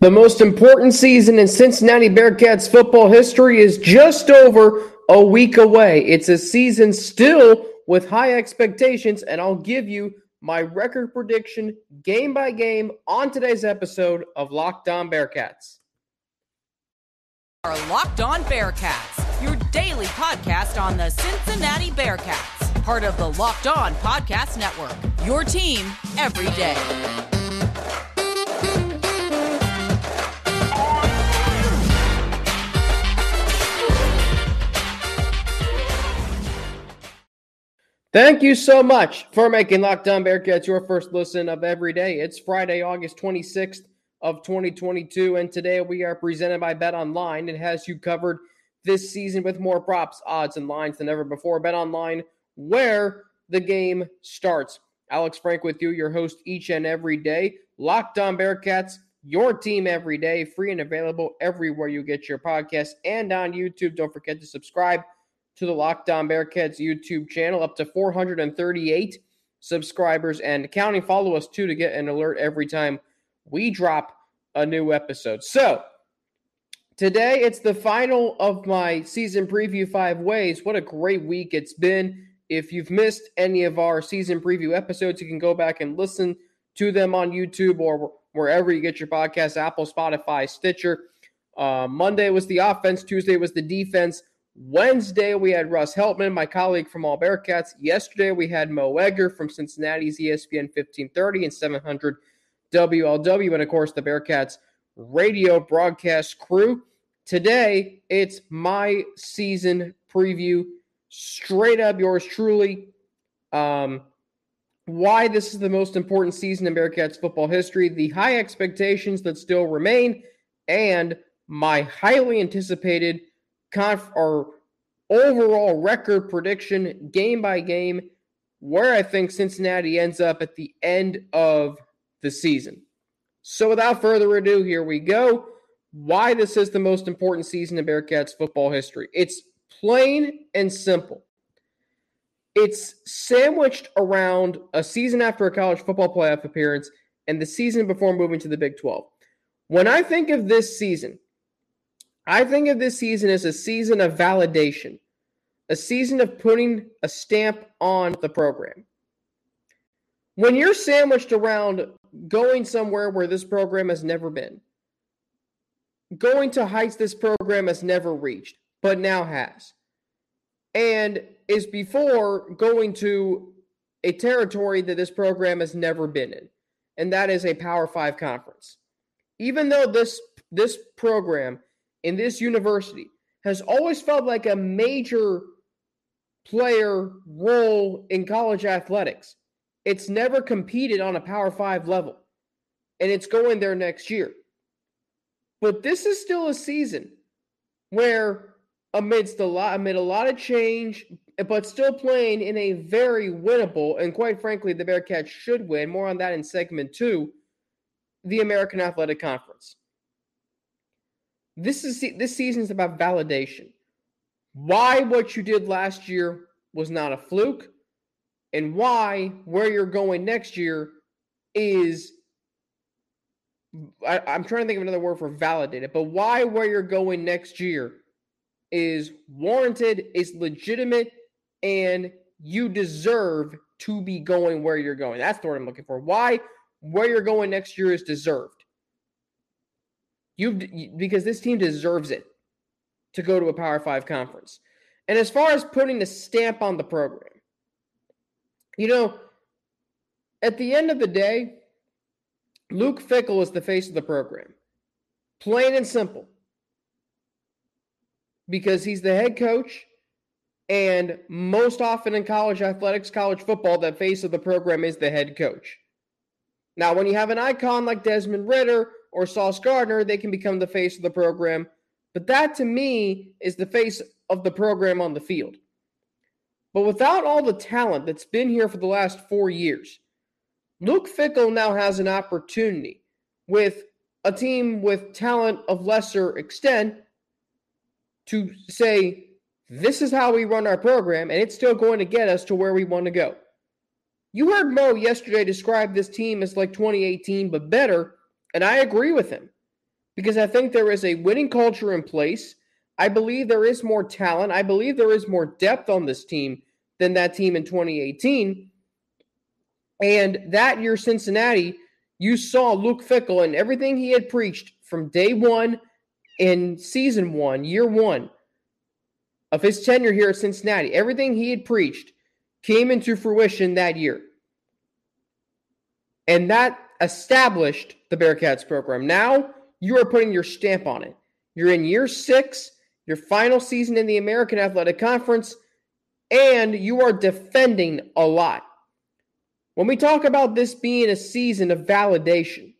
The most important season in Cincinnati Bearcats football history is just over a week away. It's a season still with high expectations, and I'll give you my record prediction game by game on today's episode of Locked On Bearcats. Our Locked On Bearcats, your daily podcast on the Cincinnati Bearcats, part of the Locked On Podcast Network. Your team every day. Thank you so much for making Locked On Bearcats your first listen of every day. It's Friday, August 26th of 2022, and today we are presented by Bet Online. It has you covered this season with more props, odds, and lines than ever before. Bet Online, where the game starts. Alex Frank with you, your host each and every day. Locked On Bearcats, your team every day, free and available everywhere you get your podcasts and on YouTube. Don't forget to subscribe to the Locked On Bearcats YouTube channel, up to 438 subscribers and counting. Follow us too to get an alert every time we drop a new episode. So, today it's the final of my season preview five ways. What a great week it's been. If you've missed any of our season preview episodes, you can go back and listen to them on YouTube or wherever you get your podcast Apple, Spotify, Stitcher. Uh, Monday was the offense, Tuesday was the defense. Wednesday, we had Russ Heltman, my colleague from All Bearcats. Yesterday, we had Mo Egger from Cincinnati's ESPN 1530 and 700 WLW, and of course, the Bearcats radio broadcast crew. Today, it's my season preview, straight up yours truly. Um, why this is the most important season in Bearcats football history, the high expectations that still remain, and my highly anticipated conf- or overall record prediction game by game where I think Cincinnati ends up at the end of the season. So without further ado, here we go. Why this is the most important season in Bearcats football history. It's plain and simple. It's sandwiched around a season after a college football playoff appearance and the season before moving to the Big 12. When I think of this season, I think of this season as a season of validation, a season of putting a stamp on the program. When you're sandwiched around going somewhere where this program has never been, going to heights this program has never reached, but now has, and is before going to a territory that this program has never been in, and that is a Power Five conference. Even though this this program in this university has always felt like a major player role in college athletics. It's never competed on a Power Five level, and it's going there next year. But this is still a season where, amidst a lot, amid a lot of change, but still playing in a very winnable, and quite frankly, the Bearcats should win. More on that in segment two. The American Athletic Conference. This is this season is about validation. Why what you did last year was not a fluke, and why where you're going next year is I, am trying to think of another word for validated, but why where you're going next year is warranted, is legitimate, and you deserve to be going where you're going. That's the word I'm looking for. Why where you're going next year is deserved. You because this team deserves it to go to a Power 5 conference. And as far as putting a stamp on the program, you know, at the end of the day, Luke Fickell is the face of the program. Plain and simple. Because he's the head coach, and most often in college athletics, college football, that face of the program is the head coach. Now, when you have an icon like Desmond Ridder or Sauce Gardner, they can become the face of the program. But that to me is the face of the program on the field. But without all the talent that's been here for the last four years, Luke Fickell now has an opportunity with a team with talent of lesser extent to say, this is how we run our program, and it's still going to get us to where we want to go. You heard Mo yesterday describe this team as like 2018, but better and I agree with him. because I think there is a winning culture in place. I believe there is more talent. I believe there is more depth on this team than that team in 2018. And that year, Cincinnati, you saw Luke Fickell and everything he had preached from day one in season one, year one of his tenure here at Cincinnati. Everything he had preached came into fruition that year. And that established the Bearcats program. Now you are putting your stamp on it. You're in year six, your final season in the American Athletic Conference, and you are defending a lot. When we talk about this being a season of validation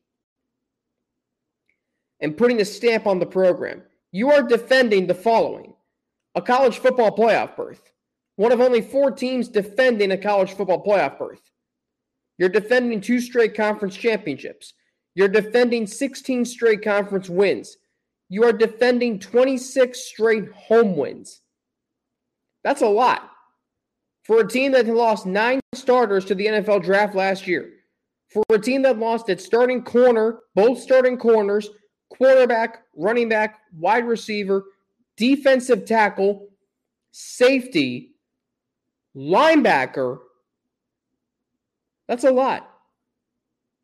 and putting a stamp on the program, you are defending the following a college football playoff berth, one of only four teams defending a college football playoff berth. You're defending two straight conference championships. You're defending 16 straight conference wins. You are defending 26 straight home wins. That's a lot for a team that lost nine starters to the NFL draft last year, for a team that lost its starting corner, both starting corners, quarterback, running back, wide receiver, defensive tackle, safety, linebacker, that's a lot.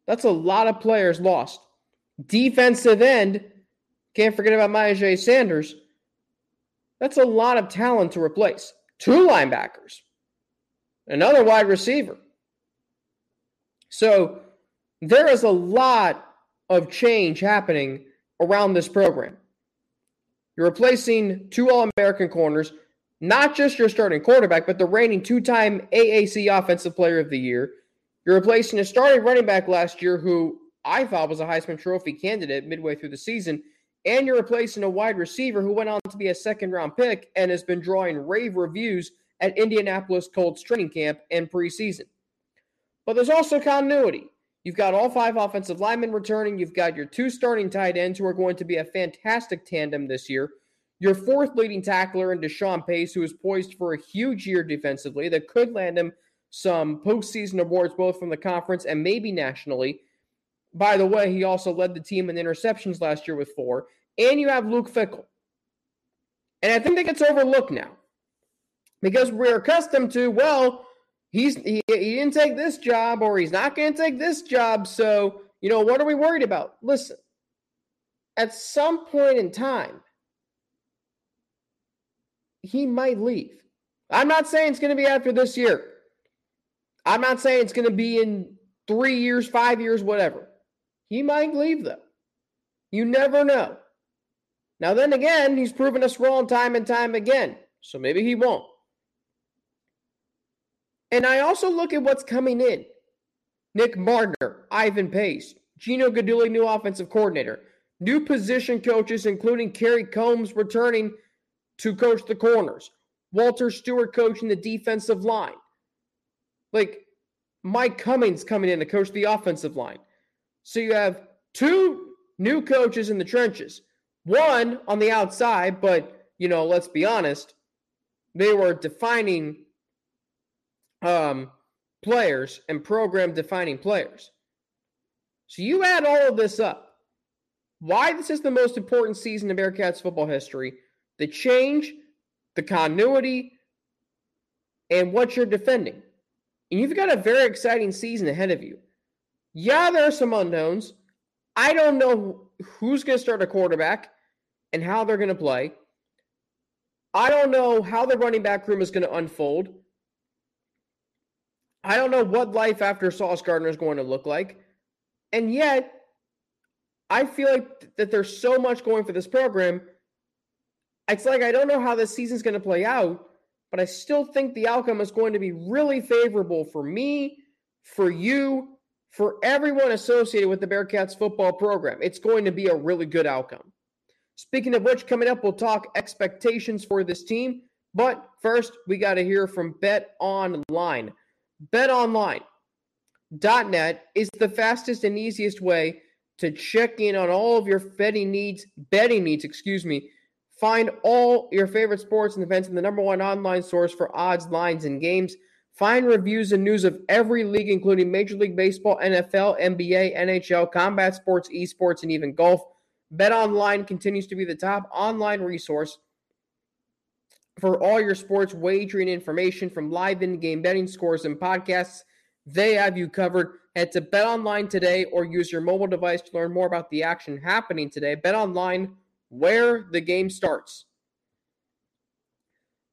That's a lot of players lost. Defensive end, can't forget about Myjai Sanders. That's a lot of talent to replace. Two linebackers another wide receiver. So there is a lot of change happening around this program. You're replacing two All American corners, not just your starting quarterback, but the reigning two time AAC Offensive Player of the Year. You're replacing a starting running back last year who I thought was a Heisman Trophy candidate midway through the season. And you're replacing a wide receiver who went on to be a second round pick and has been drawing rave reviews at Indianapolis Colts training camp and preseason. But there's also continuity. You've got all five offensive linemen returning. You've got your two starting tight ends who are going to be a fantastic tandem this year. Your fourth leading tackler in Deshawn Pace, who is poised for a huge year defensively that could land him some postseason awards both from the conference and maybe nationally. By the way, he also led the team in interceptions last year with four. And you have Luke Fickell. And I think that gets overlooked now because we're accustomed to, well, he's he, he didn't take this job or he's not going to take this job. So, you know, what are we worried about? Listen, at some point in time, he might leave. I'm not saying it's going to be after this year. I'm not saying it's going to be in three years, five years, whatever. He might leave, though. You never know. Now, then again, he's proven us wrong time and time again. So maybe he won't. And I also look at what's coming in. Nick Mardner, Ivan Pace, Gino Guidugli, new offensive coordinator, new position coaches, including Kerry Combs returning to coach the corners, Walter Stewart coaching the defensive line. Like Mike Cummings coming in to coach the offensive line. So you have two new coaches in the trenches, one on the outside, but, you know, let's be honest, they were defining um, players and program defining players. So you add all of this up. Why this is the most important season in Bearcats football history, the change, the continuity, and what you're defending. And you've got a very exciting season ahead of you. Yeah, there are some unknowns. I don't know who's going to start a quarterback and how they're going to play. I don't know how the running back room is going to unfold. I don't know what life after Sauce Gardner is going to look like. And yet, I feel like that there's so much going for this program. It's like I don't know how this season's going to play out, but I still think the outcome is going to be really favorable for me, for you, for everyone associated with the Bearcats football program. It's going to be a really good outcome. Speaking of which, coming up, we'll talk expectations for this team. But first, we got to hear from Bet Online. BetOnline.net is the fastest and easiest way to check in on all of your betting needs, betting needs, excuse me. Find all your favorite sports and events in the number one online source for odds, lines, and games. Find reviews and news of every league, including Major League Baseball, NFL, NBA, NHL, combat sports, esports, and even golf. BetOnline continues to be the top online resource for all your sports wagering information from live in-game betting scores and podcasts. They have you covered. Head to BetOnline today or use your mobile device to learn more about the action happening today. BetOnline, where the game starts.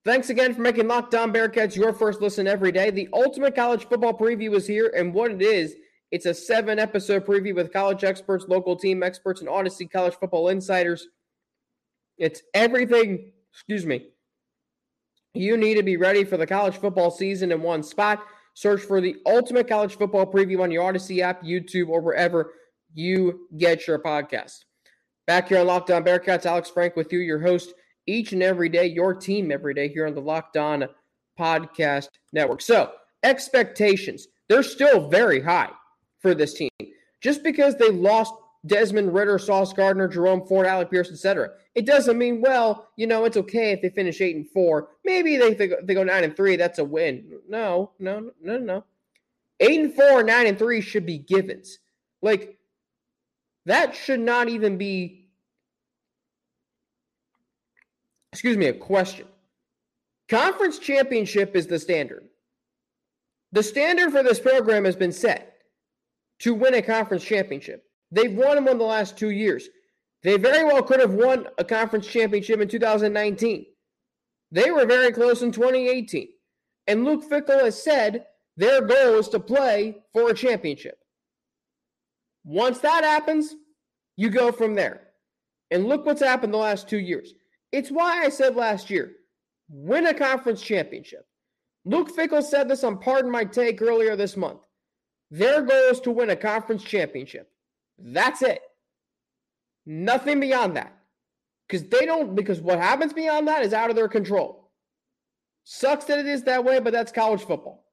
Thanks again for making Locked On Bearcats your first listen every day. The ultimate college football preview is here, and what it is, it's a seven episode preview with college experts, local team experts, and Audacy college football insiders. It's everything, excuse me, you need to be ready for the college football season in one spot. Search for the ultimate college football preview on your Audacy app, YouTube, or wherever you get your podcast. Back here on Locked On Bearcats, Alex Frank with you, your host each and every day, your team every day here on the Locked On Podcast Network. So, expectations, they're still very high for this team. Just because they lost Desmond Ridder, Sauce Gardner, Jerome Ford, Alec Pierce, etc. It doesn't mean, well, you know, it's okay if they finish eight and four. Maybe they, they, they go nine and three. That's a win. No, no, no, no. Eight and four, nine and three should be givens. Like, that should not even be excuse me, a question. Conference championship is the standard. The standard for this program has been set to win a conference championship. They've won one the last two years. They very well could have won a conference championship in 2019. They were very close in 2018. And Luke Fickell has said their goal is to play for a championship. Once that happens, you go from there. And look what's happened the last two years. It's why I said last year win a conference championship. Luke Fickell said this on Pardon My Take earlier this month. Their goal is to win a conference championship. That's it. Nothing beyond that. Because they don't, because what happens beyond that is out of their control. Sucks that it is that way, but that's college football.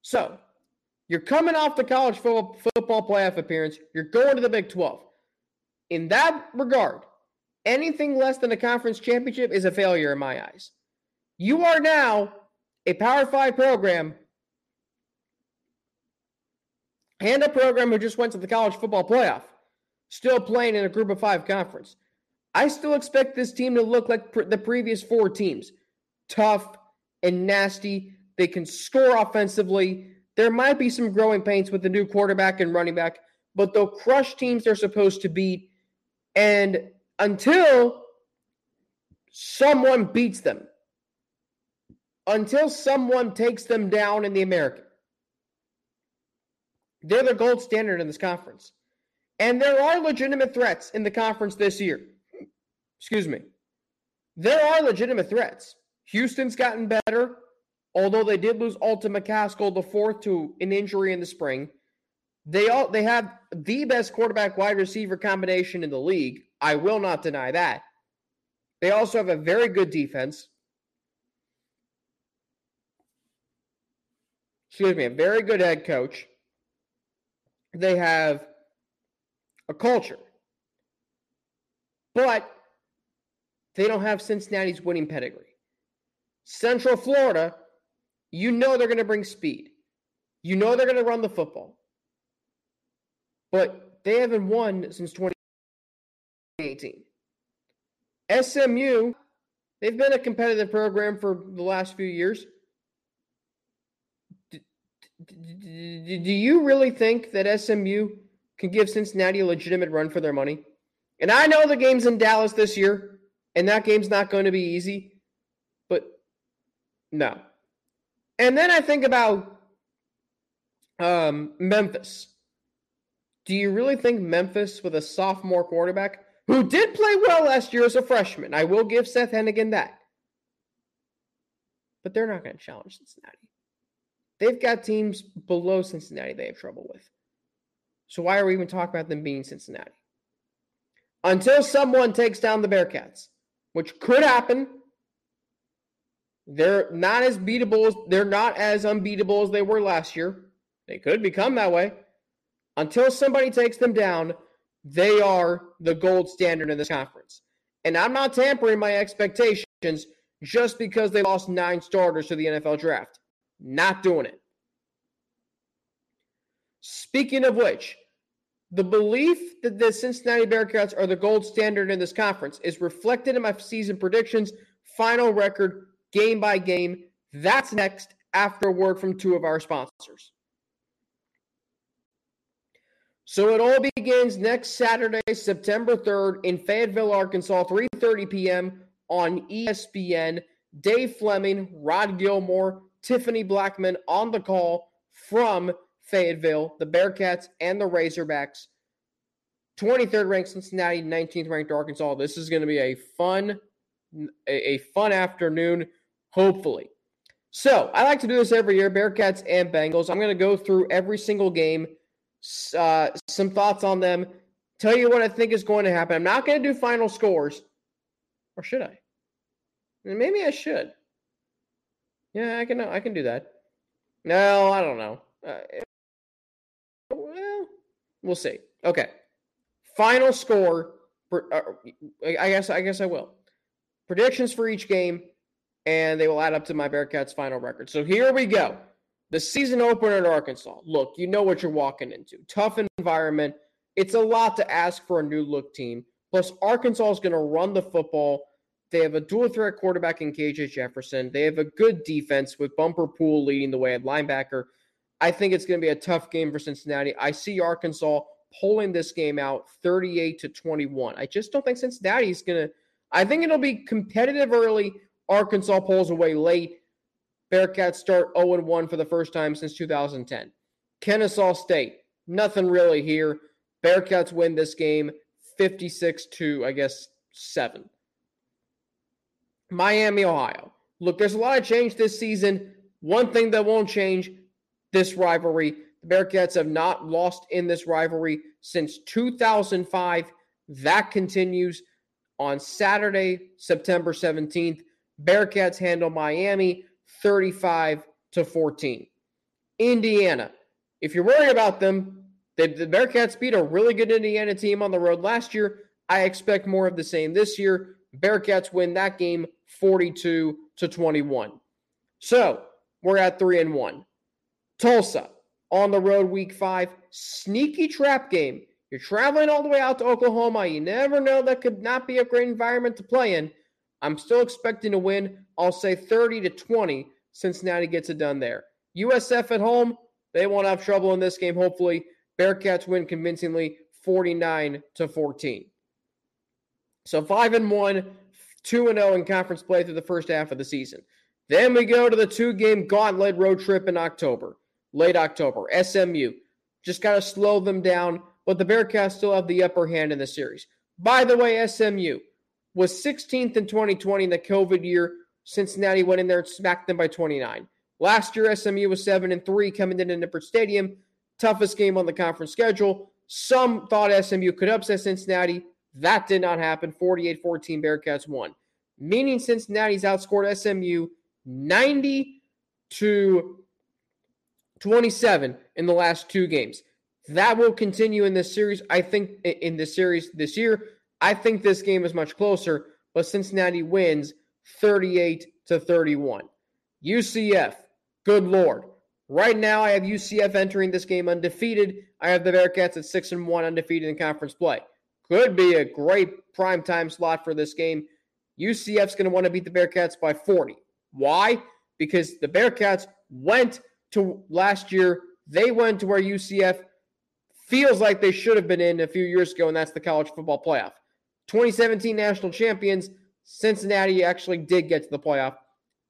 So, you're coming off the college football, playoff appearance, you're going to the Big 12. In that regard, anything less than a conference championship is a failure in my eyes. You are now a Power Five program and a program who just went to the college football playoff, still playing in a group of five conference. I still expect this team to look like pr- the previous four teams tough and nasty. They can score offensively. There might be some growing pains with the new quarterback and running back, but they'll crush teams they're supposed to beat. And until someone beats them, until someone takes them down in the American. They're the gold standard in this conference. And there are legitimate threats in the conference this year. Excuse me. There are legitimate threats. Houston's gotten better, although they did lose Alton McCaskill the fourth to an injury in the spring. They all they have the best quarterback wide receiver combination in the league. I will not deny that. They also have a very good defense. Excuse me, a very good head coach. They have a culture. But they don't have Cincinnati's winning pedigree. Central Florida, you know they're going to bring speed. You know they're going to run the football but they haven't won since 2018. SMU, they've been a competitive program for the last few years. Do, do you really think that SMU can give Cincinnati a legitimate run for their money? And I know the game's in Dallas this year, and that game's not going to be easy, but no. And then I think about um, Memphis. Do you really think Memphis, with a sophomore quarterback who did play well last year as a freshman, I will give Seth Henigan that, but they're not going to challenge Cincinnati. They've got teams below Cincinnati they have trouble with. So why are we even talking about them being Cincinnati? Until someone takes down the Bearcats, which could happen. They're not as beatable as they're not as unbeatable as they were last year. They could become that way until somebody takes them down, they are the gold standard in this conference. And I'm not tampering my expectations just because they lost nine starters to the NFL draft. Not doing it. Speaking of which, The belief that the Cincinnati Bearcats are the gold standard in this conference is reflected in my season predictions, final record, game by game. That's next after a word from two of our sponsors. So it all begins next Saturday, September 3rd in Fayetteville, Arkansas, 3:30 p.m. on ESPN. Dave Fleming, Rod Gilmore, Tiffany Blackmon on the call from Fayetteville, the Bearcats, and the Razorbacks. 23rd ranked Cincinnati, 19th ranked Arkansas. This is going to be a fun, a, a fun afternoon, hopefully. So I like to do this every year, Bearcats and Bengals. I'm going to go through every single game, uh, some thoughts on them, tell you what I think is going to happen. I'm not going to do final scores, or should I? Maybe I should. Yeah, I can. I can do that. No, I don't know. Uh, well, we'll see. Okay. Final score. Uh, I guess. I guess I will. Predictions for each game, and they will add up to my Bearcats' final record. So here we go. The season opener in Arkansas. Look, you know what you're walking into. Tough environment. It's a lot to ask for a new look team. Plus, Arkansas is going to run the football they have a dual threat quarterback in KJ Jefferson. They have a good defense with Bumper Pool leading the way at linebacker. I think it's going to be a tough game for Cincinnati. I see Arkansas pulling this game out 38 to 21. I just don't think Cincinnati is going to. I think it'll be competitive early. Arkansas pulls away late. Bearcats start 0 1 for the first time since 2010. Kennesaw State, nothing really here. Bearcats win this game 56 to, I guess, 7. Miami, Ohio. Look, there's a lot of change this season. One thing that won't change this rivalry the Bearcats have not lost in this rivalry since 2005. That continues on Saturday, September 17th. Bearcats handle Miami 35 to 14. Indiana, if you're worried about them, the, the Bearcats beat a really good Indiana team on the road last year. I expect more of the same this year. Bearcats win that game 42 to 21. So we're at three and one. Tulsa on the road week five. Sneaky trap game. You're traveling all the way out to Oklahoma. You never know that could not be a great environment to play in. I'm still expecting to win. I'll say 30 to 20. Cincinnati gets it done there. USF at home, they won't have trouble in this game, hopefully. Bearcats win convincingly 49 to 14. So 5 and 1 2 and 0 in conference play through the first half of the season. Then we go to the two game gauntlet road trip in October, late October. SMU. Just got to slow them down, but the Bearcats still have the upper hand in the series. By the way, SMU was 16th in 2020 in the COVID year. Cincinnati went in there and smacked them by 29. Last year, SMU was 7 and 3 coming into Nippert Stadium. Toughest game on the conference schedule. Some thought SMU could upset Cincinnati. That did not happen. 48 14 Bearcats won, meaning Cincinnati's outscored SMU 90 to 27 in the last two games. That will continue in this series. I think in this series this year, I think this game is much closer, but Cincinnati wins 38 to 31. UCF, good lord. Right now, I have UCF entering this game undefeated. I have the Bearcats at 6 and 1 undefeated in conference play could be a great prime time slot for this game. UCF's going to want to beat the Bearcats by 40. Why? Because the Bearcats went to last year, they went to where UCF feels like they should have been in a few years ago, and that's the college football playoff. 2017 national champions, Cincinnati actually did get to the playoff,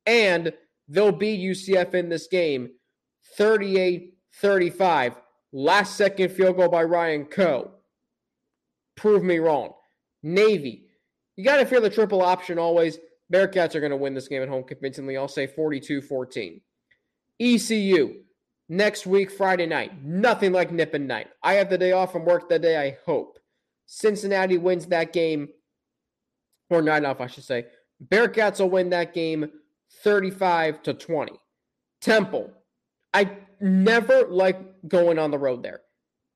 and they'll beat UCF in this game 38 35. Last second field goal by Ryan Coe prove me wrong. Navy, you got to fear the triple option always. Bearcats are going to win this game at home convincingly. I'll say 42 14. ECU, next week, Friday night. Nothing like Nippert night. I have the day off from work that day, I hope. Cincinnati wins that game, or night off, I should say. Bearcats will win that game 35 to 20. Temple, I never like going on the road there.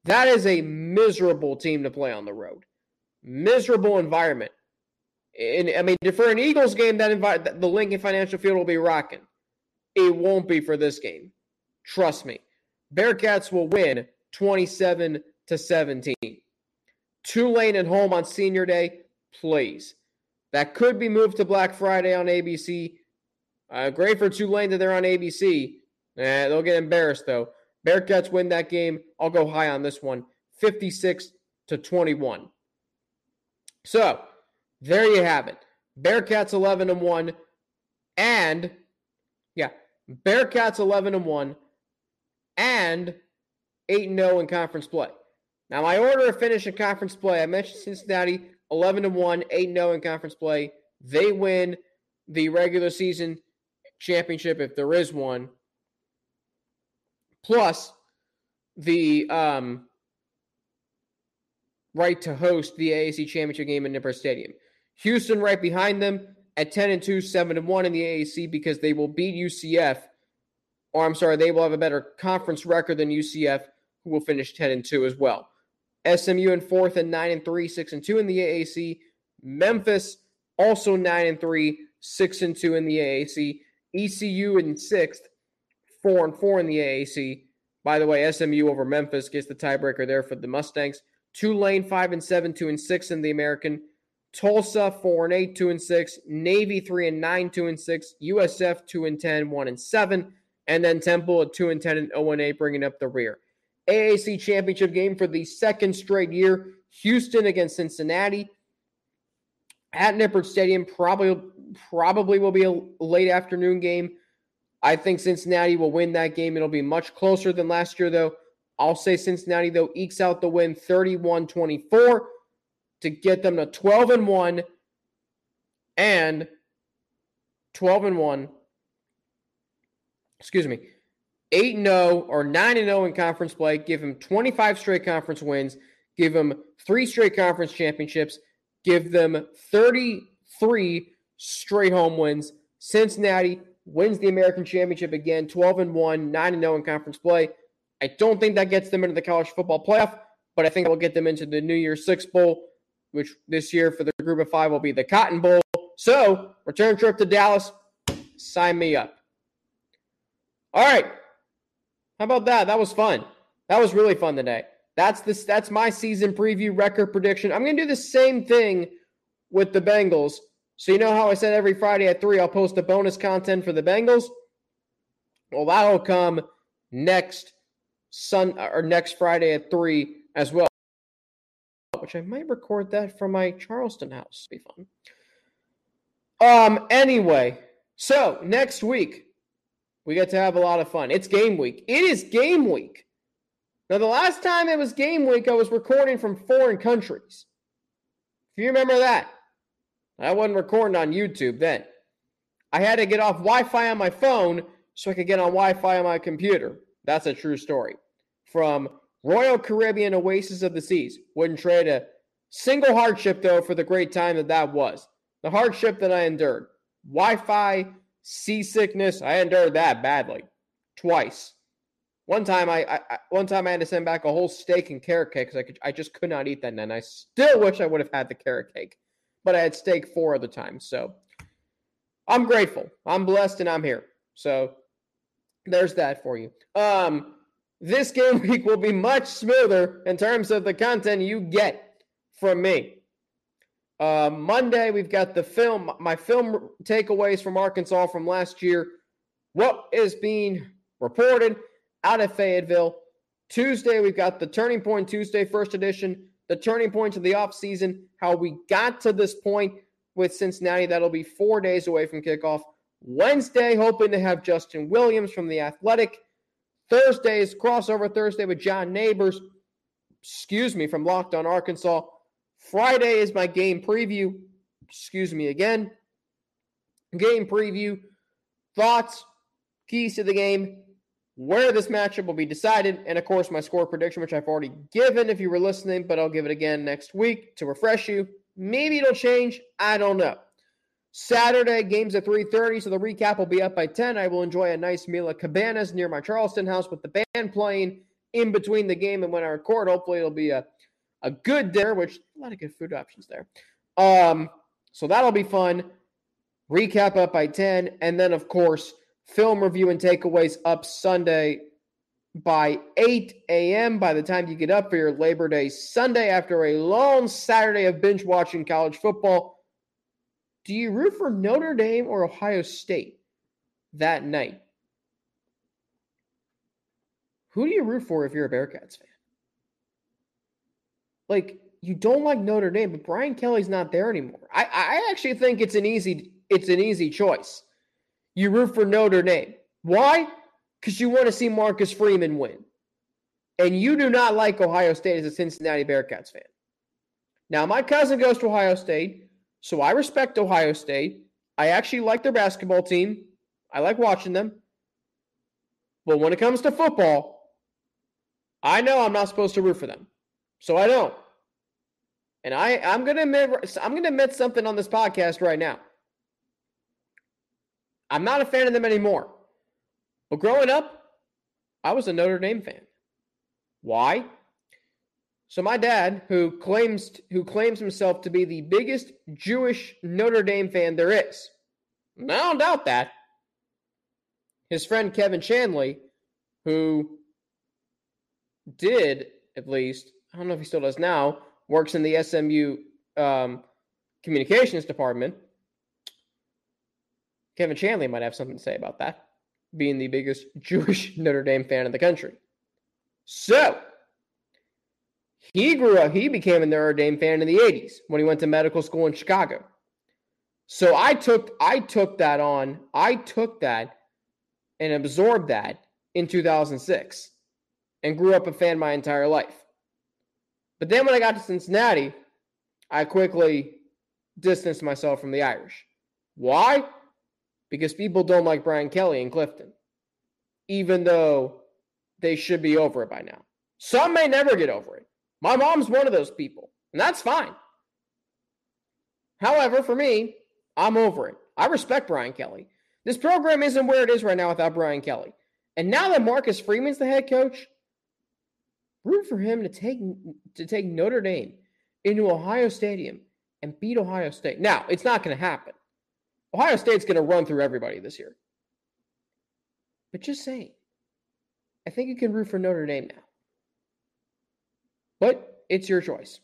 That is a miserable team to play on the road. Miserable environment. And I mean, for an Eagles game, that envi- the Lincoln Financial Field will be rocking. It won't be for this game. Trust me. Bearcats will win 27 to to 17. Tulane at home on senior day, please. That could be moved to Black Friday on ABC. Uh, great for Tulane that they're on ABC. Eh, they'll get embarrassed though. Bearcats win that game. I'll go high on this one 56 to 21. So there you have it. Bearcats 11 and 1. And yeah, Bearcats 11 and 1 and 8 and 0 in conference play. Now, my order of finish in conference play, I mentioned Cincinnati 11 and 1, 8 0 in conference play. They win the regular season championship if there is one. Plus the um, right to host the AAC championship game in Nippert Stadium. Houston right behind them at 10 and 2, 7 and 1 in the AAC because they will beat UCF, or I'm sorry, they will have a better conference record than UCF, who will finish 10 and 2 as well. SMU in fourth and 9 and 3, 6 and 2 in the AAC. Memphis also 9 and 3, 6 and 2 in the AAC. ECU in sixth, 4 and 4 in the AAC. By the way, SMU over Memphis gets the tiebreaker there for the Mustangs. Tulane 5 and 7, 2 and 6 in the American. Tulsa 4 and 8, 2 and 6, Navy 3 and 9, 2 and 6, USF 2 and 10, 1 and 7, and then Temple at 2 and 10 and 0 and 8 bringing up the rear. AAC championship game for the second straight year. Houston against Cincinnati at Nippert Stadium. Probably probably will be a late afternoon game. I think Cincinnati will win that game. It'll be much closer than last year, though. I'll say Cincinnati, though, ekes out the win 31 24 to get them to 12 and 1 and 12 and 1. Excuse me. 8 0 or 9 0 in conference play. Give them 25 straight conference wins. Give them three straight conference championships. Give them 33 straight home wins. Cincinnati wins the American Championship again, 12 and 1, 9 and 0 in conference play. I don't think that gets them into the college football playoff, but I think it will get them into the New Year's Six Bowl which this year for the group of five will be the Cotton Bowl. So, return trip to Dallas, sign me up. All right. How about that? That was fun. That was really fun today. That's this that's my season preview record prediction. I'm to do the same thing with the Bengals. So you know how I said every Friday at 3 I'll post the bonus content for the Bengals? Well, that'll come next Sun or next Friday at 3 as well which I might record that from my Charleston house. Be fun. Um. Anyway, so next week we get to have a lot of fun. It's game week. It is game week. Now, the last time it was game week, I was recording from foreign countries. If you remember that, I wasn't recording on YouTube then. I had to get off Wi Fi on my phone so I could get on Wi Fi on my computer. That's a true story. From Royal Caribbean Oasis of the Seas. Wouldn't trade a single hardship, though, for the great time that that was. The hardship that I endured. Wi Fi, seasickness, I endured that badly. Twice. One time I, I, one time I had to send back a whole steak and carrot cake because I could I just could not eat that and I still wish I would have had the carrot cake. But I had steak four other times. So I'm grateful. I'm blessed and I'm here. So there's that for you. Um this game week will be much smoother in terms of the content you get from me. Uh, Monday, we've got the film, my film takeaways from Arkansas from last year. What is being reported out of Fayetteville. Tuesday, we've got the Turning Point Tuesday, first edition, the turning point of the offseason, how we got to this point with Cincinnati. That'll be four days away from kickoff. Wednesday, hoping to have Justin Williams from The Athletic Thursday is crossover Thursday with John Neighbors, excuse me, from Locked on Arkansas. Friday is my game preview, excuse me again. Game preview, thoughts, keys to the game, where this matchup will be decided, and of course, my score prediction, which I've already given if you were listening, but I'll give it again next week to refresh you. Maybe it'll change. I don't know. Saturday, games at 3.30, so the recap will be up by 10. I will enjoy a nice meal at Cabanas near my Charleston house with the band playing in between the game and when I record. Hopefully it'll be a, a good dinner, which a lot of good food options there. Um, so that'll be fun. Recap up by 10. And then, of course, film review and takeaways up Sunday by 8 a.m. by the time you get up for your Labor Day Sunday after a long Saturday of binge watching college football. Do you root for Notre Dame or Ohio State that night? Who do you root for if you're a Bearcats fan? Like, you don't like Notre Dame, but Brian Kelly's not there anymore. I, I actually think it's an easy it's an easy choice. You root for Notre Dame. Why? Because you want to see Marcus Freeman win. And you do not like Ohio State as a Cincinnati Bearcats fan. Now, my cousin goes to Ohio State, so I respect Ohio State. I actually like their basketball team. I like watching them. But when it comes to football, I know I'm not supposed to root for them. So I don't. And I, I'm gonna admit I'm gonna admit something on this podcast right now. I'm not a fan of them anymore. But growing up, I was a Notre Dame fan. Why? So my dad, who claims who claims himself to be the biggest Jewish Notre Dame fan there is, I don't doubt that. His friend Kevin Chanley, who did at least I don't know if he still does now, works in the SMU um, communications department. Kevin Chanley might have something to say about that, being the biggest Jewish Notre Dame fan in the country. So, he grew up, he became a Notre Dame fan in the 80s when he went to medical school in Chicago. So I took I took that on. I took that and absorbed that in 2006 and grew up a fan my entire life. But then when I got to Cincinnati, I quickly distanced myself from the Irish. Why? Because people don't like Brian Kelly and Clifton, even though they should be over it by now. Some may never get over it. My mom's one of those people, and that's fine. However, for me, I'm over it. I respect Brian Kelly. This program isn't where it is right now without Brian Kelly. And now that Marcus Freeman's the head coach, root for him to take to take Notre Dame into Ohio Stadium and beat Ohio State. Now, it's not going to happen. Ohio State's going to run through everybody this year. But just saying, I think you can root for Notre Dame now. But it's your choice.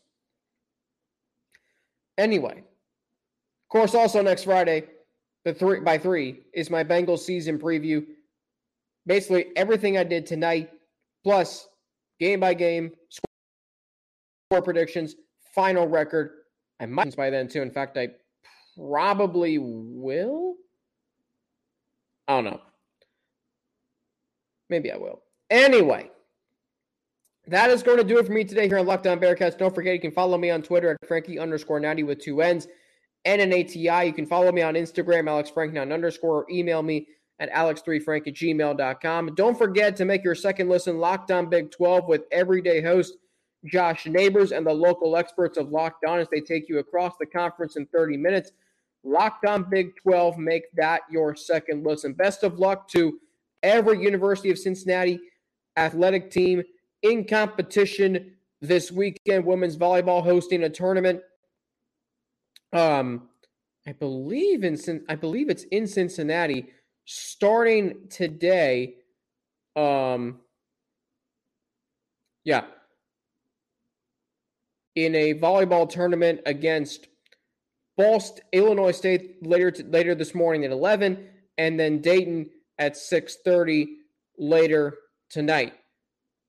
Anyway, of course, also next Friday, the three by three is my Bengals season preview. Basically, everything I did tonight, plus game by game, score predictions, final record. I might by then too. In fact, I probably will. I don't know. Maybe I will. Anyway, that is going to do it for me today here on Locked On Bearcats. Don't forget you can follow me on Twitter at Frankie underscore 90 with two N's and an ATI. You can follow me on Instagram, Alex Frank9 underscore, or email me at alex3frank at gmail.com. Don't forget to make your second listen Locked On Big 12 with everyday host Josh Neighbors and the local experts of Locked On as they take you across the conference in 30 minutes. Locked On Big 12, make that your second listen. Best of luck to every University of Cincinnati athletic team in competition this weekend. Women's volleyball hosting a tournament. Um, I believe in I believe it's in Cincinnati starting today. Um, yeah, in a volleyball tournament against Ball Illinois State later to, later this morning at 11, and then Dayton at 6:30 later tonight.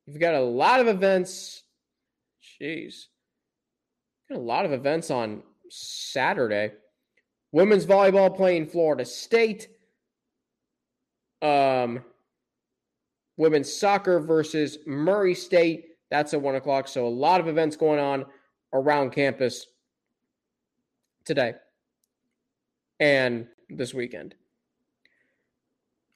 You've got a lot of events. Jeez, got a lot of events on Saturday. Women's volleyball playing Florida State. Um, women's soccer versus Murray State. That's at one o'clock. So a lot of events going on around campus today and this weekend.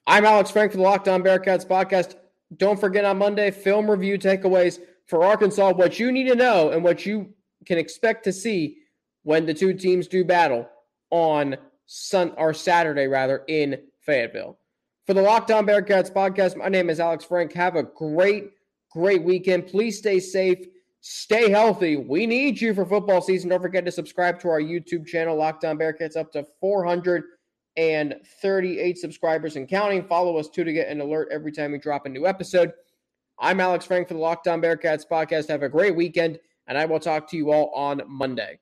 I'm Alex Frank for the Locked On Bearcats podcast. Don't forget on Monday, film review takeaways for Arkansas, what you need to know and what you can expect to see when the two teams do battle on Sun or Saturday rather in Fayetteville. For the Locked On Bearcats podcast, my name is Alex Frank. Have a great, great weekend. Please stay safe, stay healthy. We need you for football season. Don't forget to subscribe to our YouTube channel, Locked On Bearcats, up to 438 subscribers and counting. Follow us too to get an alert every time we drop a new episode. I'm Alex Frank for the Locked On Bearcats podcast. Have a great weekend, and I will talk to you all on Monday.